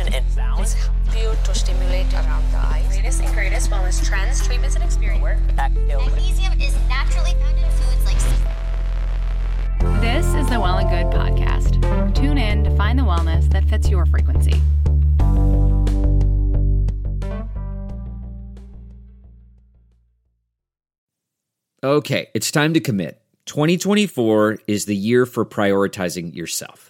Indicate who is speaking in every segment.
Speaker 1: stimulation and sound.
Speaker 2: It's you to stimulate around the eyes.
Speaker 1: Latest and greatest wellness trends, treatments, and experience.
Speaker 3: Magnesium is naturally found in foods like
Speaker 4: This is the Well and Good podcast. Tune in to find the wellness that fits your frequency.
Speaker 5: Okay, it's time to commit. 2024 is the year for prioritizing yourself.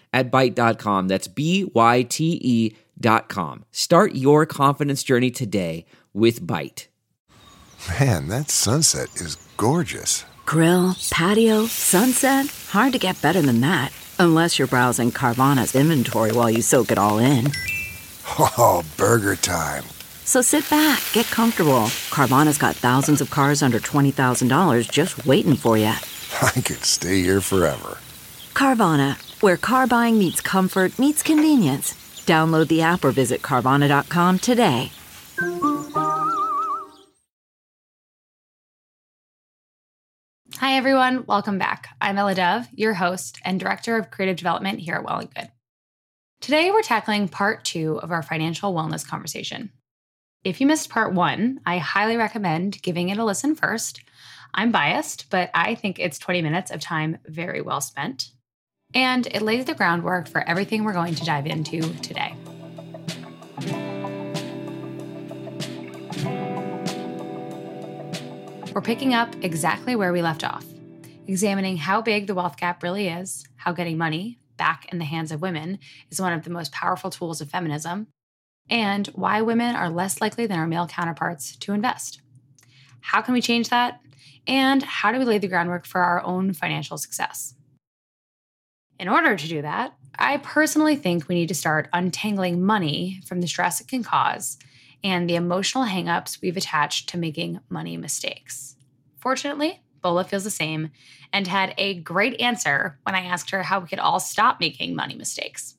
Speaker 5: at Byte.com. That's B-Y-T-E dot com. Start your confidence journey today with Byte.
Speaker 6: Man, that sunset is gorgeous.
Speaker 7: Grill, patio, sunset. Hard to get better than that. Unless you're browsing Carvana's inventory while you soak it all in.
Speaker 6: Oh, burger time.
Speaker 7: So sit back, get comfortable. Carvana's got thousands of cars under $20,000 just waiting for you.
Speaker 6: I could stay here forever.
Speaker 7: Carvana, where car buying meets comfort, meets convenience. Download the app or visit Carvana.com today.
Speaker 4: Hi, everyone. Welcome back. I'm Ella Dove, your host and Director of Creative Development here at Well and Good. Today, we're tackling part two of our financial wellness conversation. If you missed part one, I highly recommend giving it a listen first. I'm biased, but I think it's 20 minutes of time very well spent. And it lays the groundwork for everything we're going to dive into today. We're picking up exactly where we left off, examining how big the wealth gap really is, how getting money back in the hands of women is one of the most powerful tools of feminism, and why women are less likely than our male counterparts to invest. How can we change that? And how do we lay the groundwork for our own financial success? In order to do that, I personally think we need to start untangling money from the stress it can cause and the emotional hangups we've attached to making money mistakes. Fortunately, Bola feels the same and had a great answer when I asked her how we could all stop making money mistakes.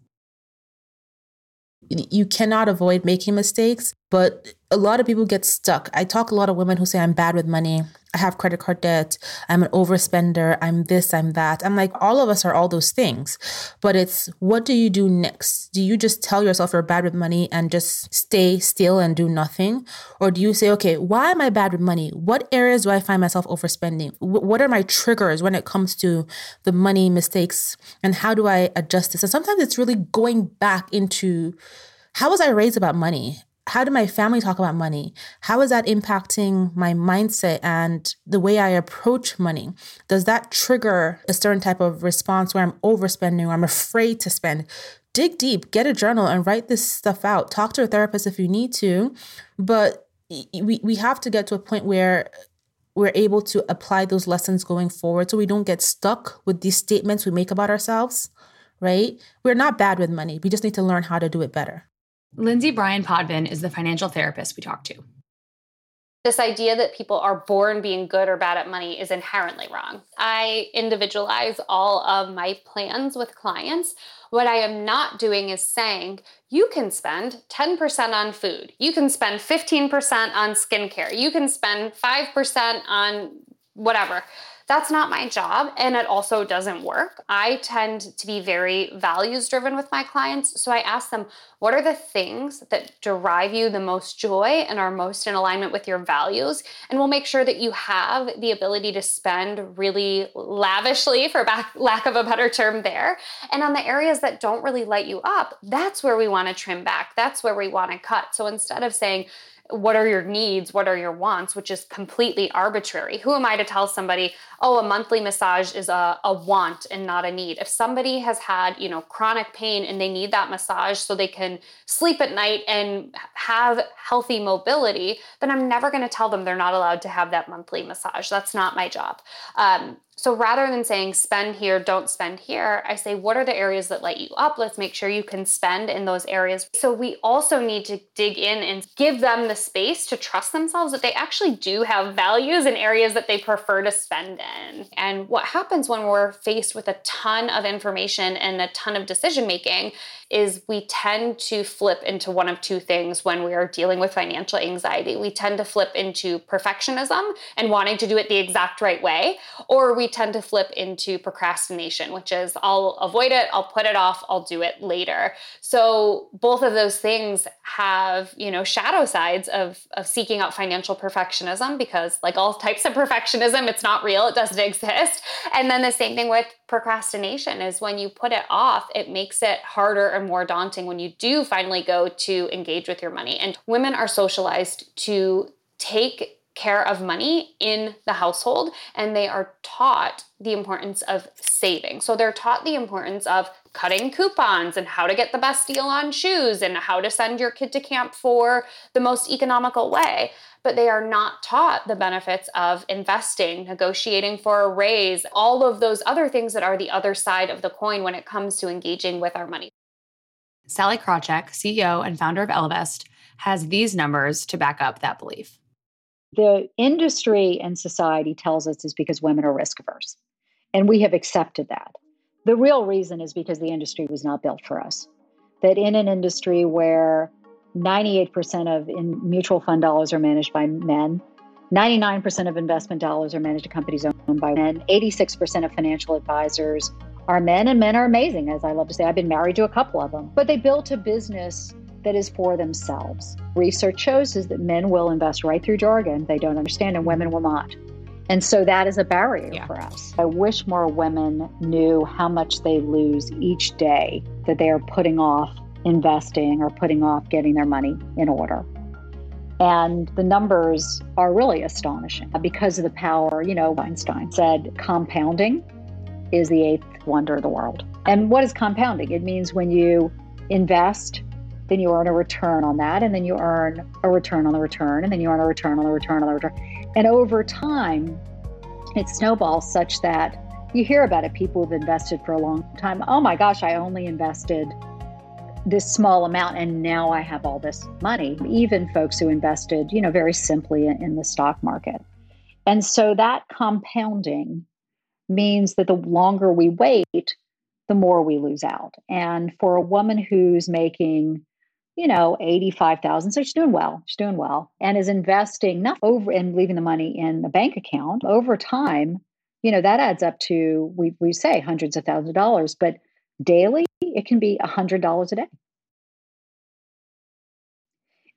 Speaker 8: You cannot avoid making mistakes, but a lot of people get stuck. I talk a lot of women who say, I'm bad with money. I have credit card debt. I'm an overspender. I'm this, I'm that. I'm like, all of us are all those things. But it's what do you do next? Do you just tell yourself you're bad with money and just stay still and do nothing? Or do you say, okay, why am I bad with money? What areas do I find myself overspending? what are my triggers when it comes to the money mistakes? And how do I adjust this? And sometimes it's really going back into how was I raised about money? How did my family talk about money? How is that impacting my mindset and the way I approach money? Does that trigger a certain type of response where I'm overspending or I'm afraid to spend? Dig deep, get a journal and write this stuff out. Talk to a therapist if you need to, but we, we have to get to a point where we're able to apply those lessons going forward so we don't get stuck with these statements we make about ourselves, right? We're not bad with money. We just need to learn how to do it better.
Speaker 4: Lindsay Bryan Podvin is the financial therapist we talked to.
Speaker 9: This idea that people are born being good or bad at money is inherently wrong. I individualize all of my plans with clients. What I am not doing is saying you can spend 10% on food, you can spend 15% on skincare, you can spend 5% on whatever. That's not my job, and it also doesn't work. I tend to be very values driven with my clients. So I ask them, what are the things that derive you the most joy and are most in alignment with your values? And we'll make sure that you have the ability to spend really lavishly, for back, lack of a better term, there. And on the areas that don't really light you up, that's where we want to trim back. That's where we want to cut. So instead of saying, what are your needs? What are your wants? Which is completely arbitrary. Who am I to tell somebody, oh, a monthly massage is a, a want and not a need? If somebody has had, you know, chronic pain and they need that massage so they can sleep at night and have healthy mobility, then I'm never going to tell them they're not allowed to have that monthly massage. That's not my job. Um, So rather than saying spend here, don't spend here, I say what are the areas that light you up? Let's make sure you can spend in those areas. So we also need to dig in and give them the space to trust themselves that they actually do have values in areas that they prefer to spend in. And what happens when we're faced with a ton of information and a ton of decision making is we tend to flip into one of two things when we are dealing with financial anxiety. We tend to flip into perfectionism and wanting to do it the exact right way, or we tend to flip into procrastination, which is I'll avoid it, I'll put it off, I'll do it later. So both of those things have, you know, shadow sides of, of seeking out financial perfectionism because like all types of perfectionism, it's not real, it doesn't exist. And then the same thing with procrastination is when you put it off, it makes it harder and more daunting when you do finally go to engage with your money. And women are socialized to take care of money in the household and they are taught the importance of saving. So they're taught the importance of cutting coupons and how to get the best deal on shoes and how to send your kid to camp for the most economical way but they are not taught the benefits of investing, negotiating for a raise, all of those other things that are the other side of the coin when it comes to engaging with our money.
Speaker 4: Sallie Krawcheck, CEO and founder of Ellevest, has these numbers to back up that belief.
Speaker 10: The industry and society tells us is because women are risk averse, and we have accepted that. The real reason is because the industry was not built for us. That in an industry where 98% of in mutual fund dollars are managed by men. 99% of investment dollars are managed at companies owned by men. 86% of financial advisors are men, and men are amazing, as I love to say. I've been married to a couple of them, but they built a business that is for themselves. Research shows is that men will invest right through jargon they don't understand, and women will not. And so that is a barrier yeah. for us. I wish more women knew how much they lose each day that they are putting off investing or putting off getting their money in order. And the numbers are really astonishing because of the power. You know, Einstein said compounding is the eighth wonder of the world. And what is compounding? It means when you invest, then you earn a return on that, and then you earn a return on the return, and then you earn a return on the return on the return. And over time, it snowballs such that you hear about it. People have invested for a long time. Oh my gosh, I only invested this small amount and now I have all this money, even folks who invested, you know, very simply in, in the stock market. And so that compounding means that the longer we wait, the more we lose out. And for a woman who's making, you know, 85,000, so she's doing well, she's doing well, and is investing not over and leaving the money in the bank account over time, you know, that adds up to, we, we say hundreds of thousands of dollars, but daily, it can be a $100 a day.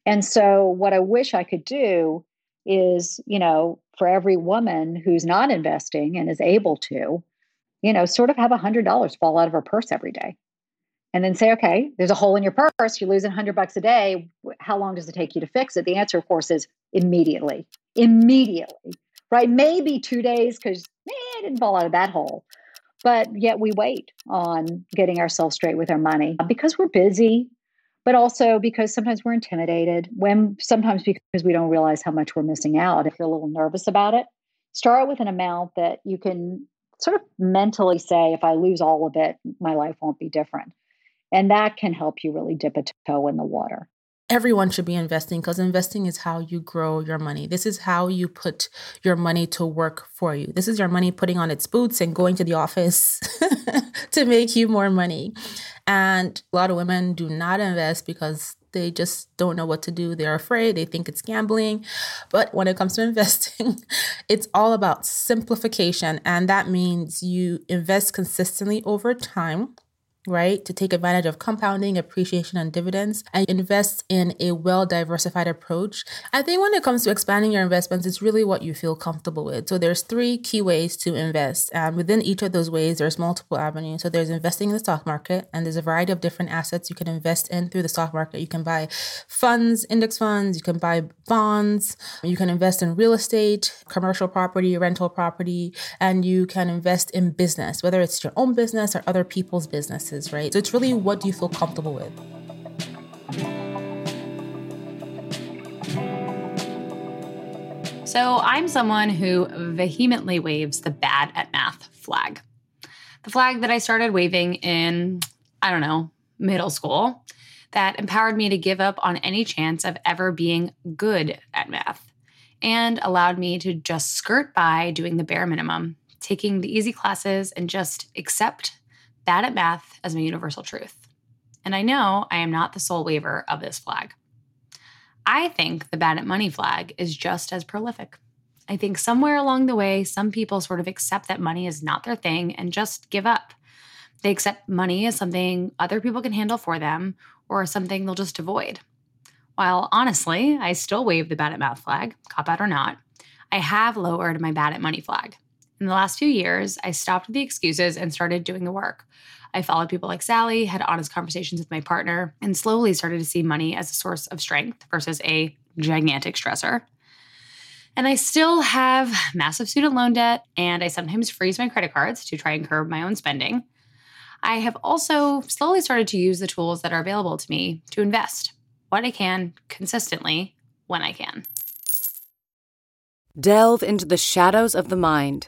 Speaker 10: And so, what I wish I could do is, you know, for every woman who's not investing and is able to, you know, sort of have a $100 fall out of her purse every day. And then say, okay, there's a hole in your purse, you're losing 100 bucks a day. How long does it take you to fix it? The answer, of course, is immediately. Immediately, right? Maybe two days because eh, it didn't fall out of that hole. But yet we wait on getting ourselves straight with our money because we're busy, but also because sometimes we're intimidated, when sometimes because we don't realize how much we're missing out. If you're a little nervous about it, start with an amount that you can sort of mentally say, if I lose all of it, my life won't be different. And that can help you really dip a toe in the water
Speaker 8: everyone should be investing because investing is how you grow your money. This is how you put your money to work for you. This is your money putting on its boots and going to the office to make you more money. And a lot of women do not invest because they just don't know what to do. They're afraid, they think it's gambling. But when it comes to investing, it's all about simplification. And that means you invest consistently over time right? To take advantage of compounding, appreciation, and dividends and invest in a well diversified approach. I think when it comes to expanding your investments, it's really what you feel comfortable with. So there's three key ways to invest. And within each of those ways, there's multiple avenues. So there's investing in the stock market, and there's a variety of different assets you can invest in through the stock market. You can buy funds, index funds, you can buy bonds, you can invest in real estate, commercial property, rental property, and you can invest in business, whether it's your own business or other people's businesses right? So it's really what do you feel comfortable with?
Speaker 4: So I'm someone who vehemently waves the bad at math flag. The flag that I started waving in, I don't know, middle school that empowered me to give up on any chance of ever being good at math and allowed me to just skirt by doing the bare minimum, taking the easy classes and just accept bad at math as my universal truth. And I know I am not the sole waver of this flag. I think the bad at money flag is just as prolific. I think somewhere along the way, some people sort of accept that money is not their thing and just give up. They accept money as something other people can handle for them or something they'll just avoid. While honestly, I still wave the bad at math flag, cop out or not, I have lowered my bad at money flag. In the last few years, I stopped the excuses and started doing the work. I followed people like Sallie, had honest conversations with my partner, and slowly started to see money as a source of strength versus a gigantic stressor. And I still have massive student loan debt, and I sometimes freeze my credit cards to try and curb my own spending. I have also slowly started to use the tools that are available to me to invest what I can consistently when I can.
Speaker 11: Delve into the shadows of the mind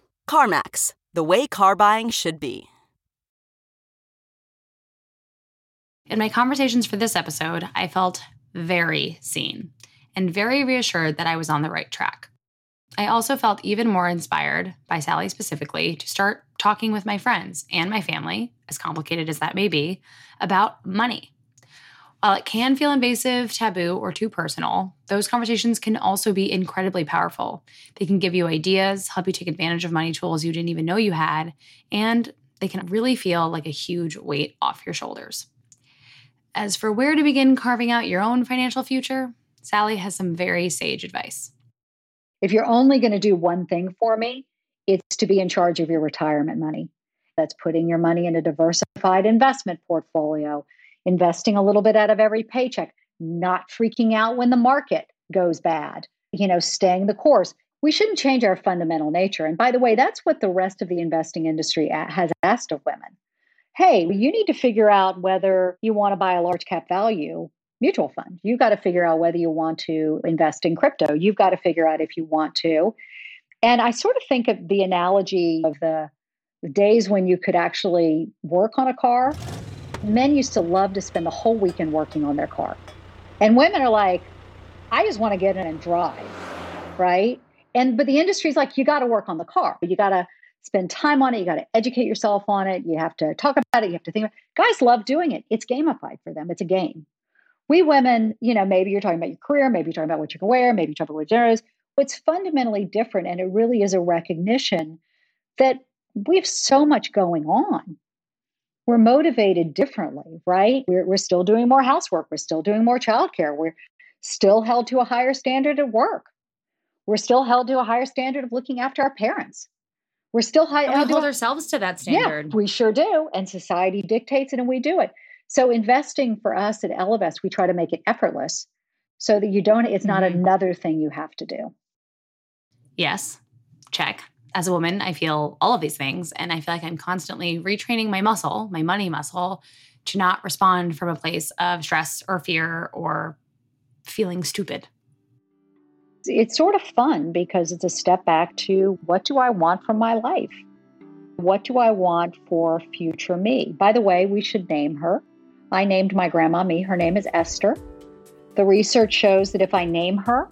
Speaker 12: CarMax, the way car buying should be.
Speaker 4: In my conversations for this episode, I felt very seen and very reassured that I was on the right track. I also felt even more inspired by Sallie specifically to start talking with my friends and my family, as complicated as that may be, about money. While it can feel invasive, taboo, or too personal, those conversations can also be incredibly powerful. They can give you ideas, help you take advantage of money tools you didn't even know you had, and they can really feel like a huge weight off your shoulders. As for where to begin carving out your own financial future, Sallie has some very sage advice.
Speaker 10: If you're only going to do one thing for me, it's to be in charge of your retirement money. That's putting your money in a diversified investment portfolio, investing a little bit out of every paycheck, not freaking out when the market goes bad, you know, staying the course. We shouldn't change our fundamental nature. And by the way, that's what the rest of the investing industry has asked of women. Hey, you need to figure out whether you want to buy a large cap value mutual fund. You've got to figure out whether you want to invest in crypto. You've got to figure out if you want to. And I sort of think of the analogy of the, days when you could actually work on a car. Men used to love to spend the whole weekend working on their car. And women are like, I just want to get in and drive, right? And but the industry's like, you got to work on the car. You got to spend time on it. You got to educate yourself on it. You have to talk about it. You have to think about it. Guys love doing it. It's gamified for them. It's a game. We women, you know, maybe you're talking about your career, maybe you're talking about what you can wear, maybe you're talking about what gender is. What's fundamentally different, and it really is a recognition that we have so much going on. We're motivated differently, right? We're, we're still doing more housework. We're still doing more childcare. We're still held to a higher standard at work. We're still held to a higher standard of looking after our parents. We're still high,
Speaker 4: and we hold ourselves to that standard.
Speaker 10: Yeah, we sure do. And society dictates it and we do it. So investing for us at Ellevest, we try to make it effortless so that you don't, it's not mm-hmm. another thing you have to do.
Speaker 4: Yes, check. As a woman, I feel all of these things. And I feel like I'm constantly retraining my muscle, my money muscle, to not respond from a place of stress or fear or feeling stupid.
Speaker 10: It's sort of fun because it's a step back to what do I want from my life? What do I want for future me? By the way, we should name her. I named my grandma me. Her name is Esther. The research shows that if I name her,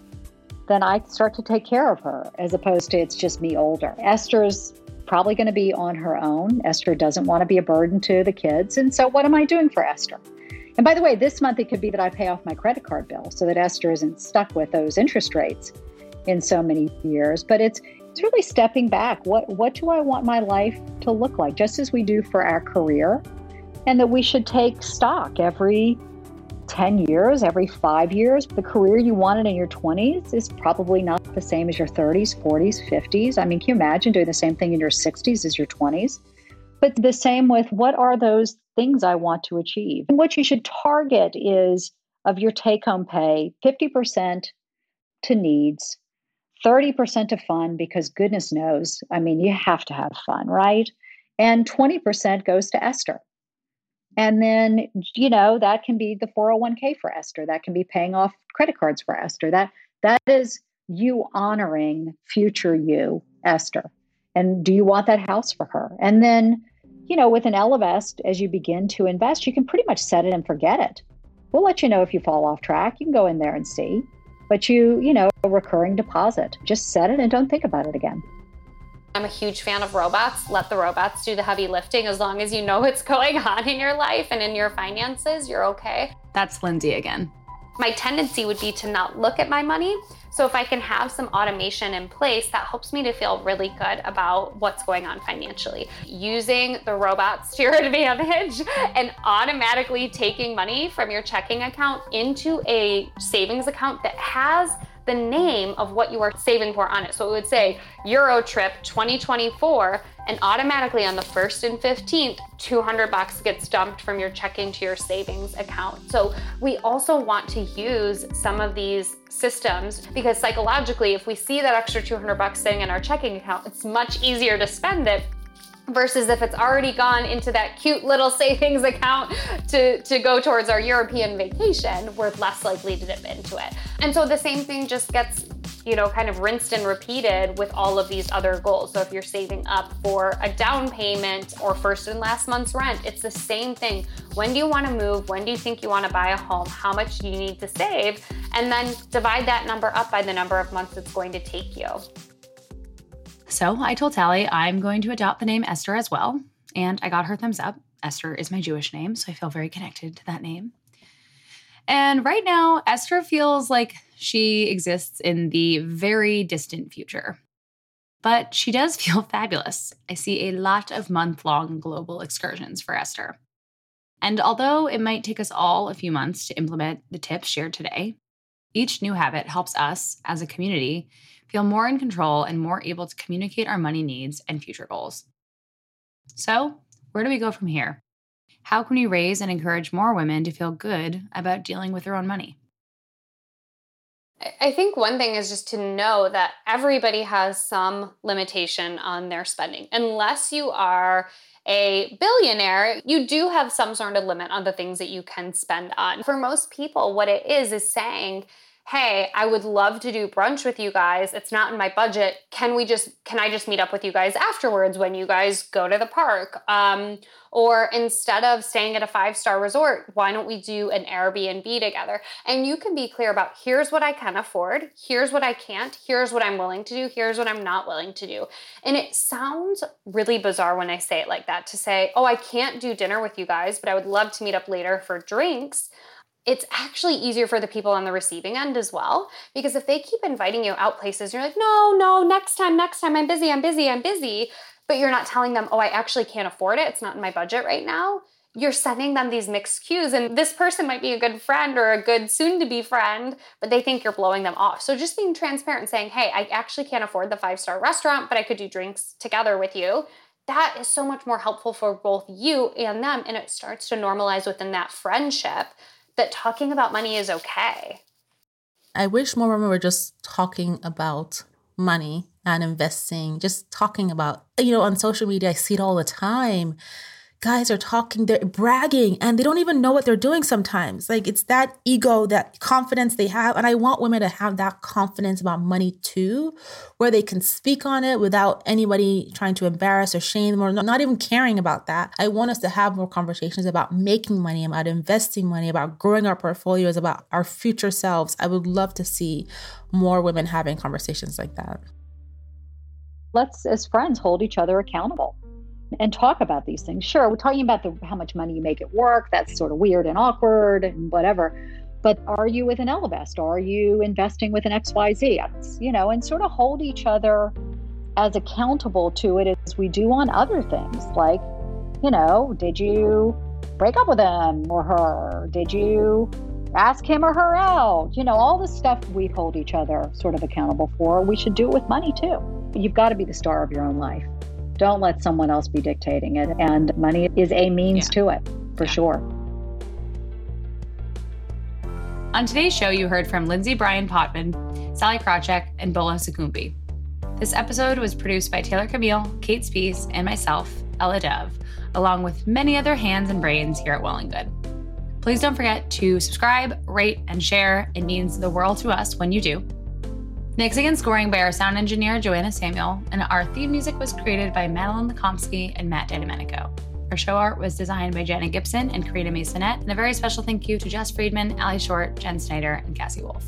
Speaker 10: then I start to take care of her as opposed to it's just me older. Esther's probably going to be on her own. Esther doesn't want to be a burden to the kids. And so, what am I doing for Esther? And by the way, this month it could be that I pay off my credit card bill so that Esther isn't stuck with those interest rates in so many years. But it's it's really stepping back. What what do I want my life to look like? Just as we do for our career, and that we should take stock every 10 years, every five years. The career you wanted in your 20s is probably not the same as your 30s, 40s, 50s. I mean, can you imagine doing the same thing in your 60s as your 20s? But the same with what are those things I want to achieve? And what you should target is of your take home pay 50% to needs, 30% to fun, because goodness knows, I mean, you have to have fun, right? And 20% goes to Esther. And then, you know, that can be the 401k for Esther. That can be paying off credit cards for Esther. That that is you honoring future you, Esther. And do you want that house for her? And then, you know, with an Ellevest, as you begin to invest, you can pretty much set it and forget it. We'll let you know if you fall off track. You can go in there and see. But you, you know, a recurring deposit. Just set it and don't think about it again.
Speaker 9: I'm a huge fan of robots. Let the robots do the heavy lifting. As long as you know what's going on in your life and in your finances, you're okay.
Speaker 4: That's Lindsay again.
Speaker 9: My tendency would be to not look at my money. So if I can have some automation in place, that helps me to feel really good about what's going on financially. Using the robots to your advantage and automatically taking money from your checking account into a savings account that has the name of what you are saving for on it. So it would say Euro Trip 2024, and automatically on the 1st and 15th, 200 bucks gets dumped from your checking to your savings account. So we also want to use some of these systems because psychologically, if we see that extra 200 bucks sitting in our checking account, it's much easier to spend it versus if it's already gone into that cute little savings account to, to go towards our European vacation, we're less likely to dip into it. And so the same thing just gets you know, kind of rinsed and repeated with all of these other goals. So if you're saving up for a down payment or first and last month's rent, it's the same thing. When do you want to move? When do you think you want to buy a home? How much do you need to save? And then divide that number up by the number of months it's going to take you.
Speaker 4: So I told Sallie I'm going to adopt the name Esther as well, and I got her thumbs up. Esther is my Jewish name, so I feel very connected to that name. And right now, Esther feels like she exists in the very distant future. But she does feel fabulous. I see a lot of month long global excursions for Esther. And although it might take us all a few months to implement the tips shared today, each new habit helps us as a community feel more in control and more able to communicate our money needs and future goals. So, where do we go from here? How can we raise and encourage more women to feel good about dealing with their own money?
Speaker 9: I think one thing is just to know that everybody has some limitation on their spending. Unless you are a billionaire, you do have some sort of limit on the things that you can spend on. For most people, what it is is saying, hey, I would love to do brunch with you guys. It's not in my budget. Can we just, can I just meet up with you guys afterwards when you guys go to the park? Um, or instead of staying at a five star resort, why don't we do an Airbnb together? And you can be clear about here's what I can afford, here's what I can't, here's what I'm willing to do, here's what I'm not willing to do. And it sounds really bizarre when I say it like that to say, oh, I can't do dinner with you guys, but I would love to meet up later for drinks it's actually easier for the people on the receiving end as well. Because if they keep inviting you out places, you're like, no, no, next time, next time, I'm busy, I'm busy, I'm busy. But you're not telling them, oh, I actually can't afford it. It's not in my budget right now. You're sending them these mixed cues. And this person might be a good friend or a good soon to be friend, but they think you're blowing them off. So just being transparent and saying, hey, I actually can't afford the five star restaurant, but I could do drinks together with you that is so much more helpful for both you and them. And it starts to normalize within that friendship that talking about money is okay.
Speaker 8: I wish more women were just talking about money and investing, just talking about, you know, on social media, I see it all the time guys are talking, they're bragging, and they don't even know what they're doing sometimes. Like it's that ego, that confidence they have. And I want women to have that confidence about money too, where they can speak on it without anybody trying to embarrass or shame them or not even caring about that. I want us to have more conversations about making money, about investing money, about growing our portfolios, about our future selves. I would love to see more women having conversations like that.
Speaker 10: let's, as friends, hold each other accountable and talk about these things. Sure, we're talking about the, how much money you make at work. That's sort of weird and awkward and whatever. But are you with an Ellevest? Are you investing with an XYZ? You know, and sort of hold each other as accountable to it as we do on other things. Like, you know, did you break up with him or her? Did you ask him or her out? You know, all the stuff we hold each other sort of accountable for, we should do it with money too. You've got to be the star of your own life. Don't let someone else be dictating it. And money is a means yeah. to it, for yeah. sure.
Speaker 4: On today's show, you heard from Lindsay Bryan Podvin, Sallie Krawcheck, and Bola Sokunbi. This episode was produced by Taylor Camille, Kate Spees, and myself, Ella Dove, along with many other hands and brains here at Well & Good. Please don't forget to subscribe, rate, and share. It means the world to us when you do. Mixing and scoring by our sound engineer, Joanna Samuel, and our theme music was created by Madeline Lekomsky and Matt DiDomenico. Our show art was designed by Janet Gibson and Karina Masonette, and a very special thank you to Jess Friedman, Ali Short, Jen Snyder, and Cassie Wolf.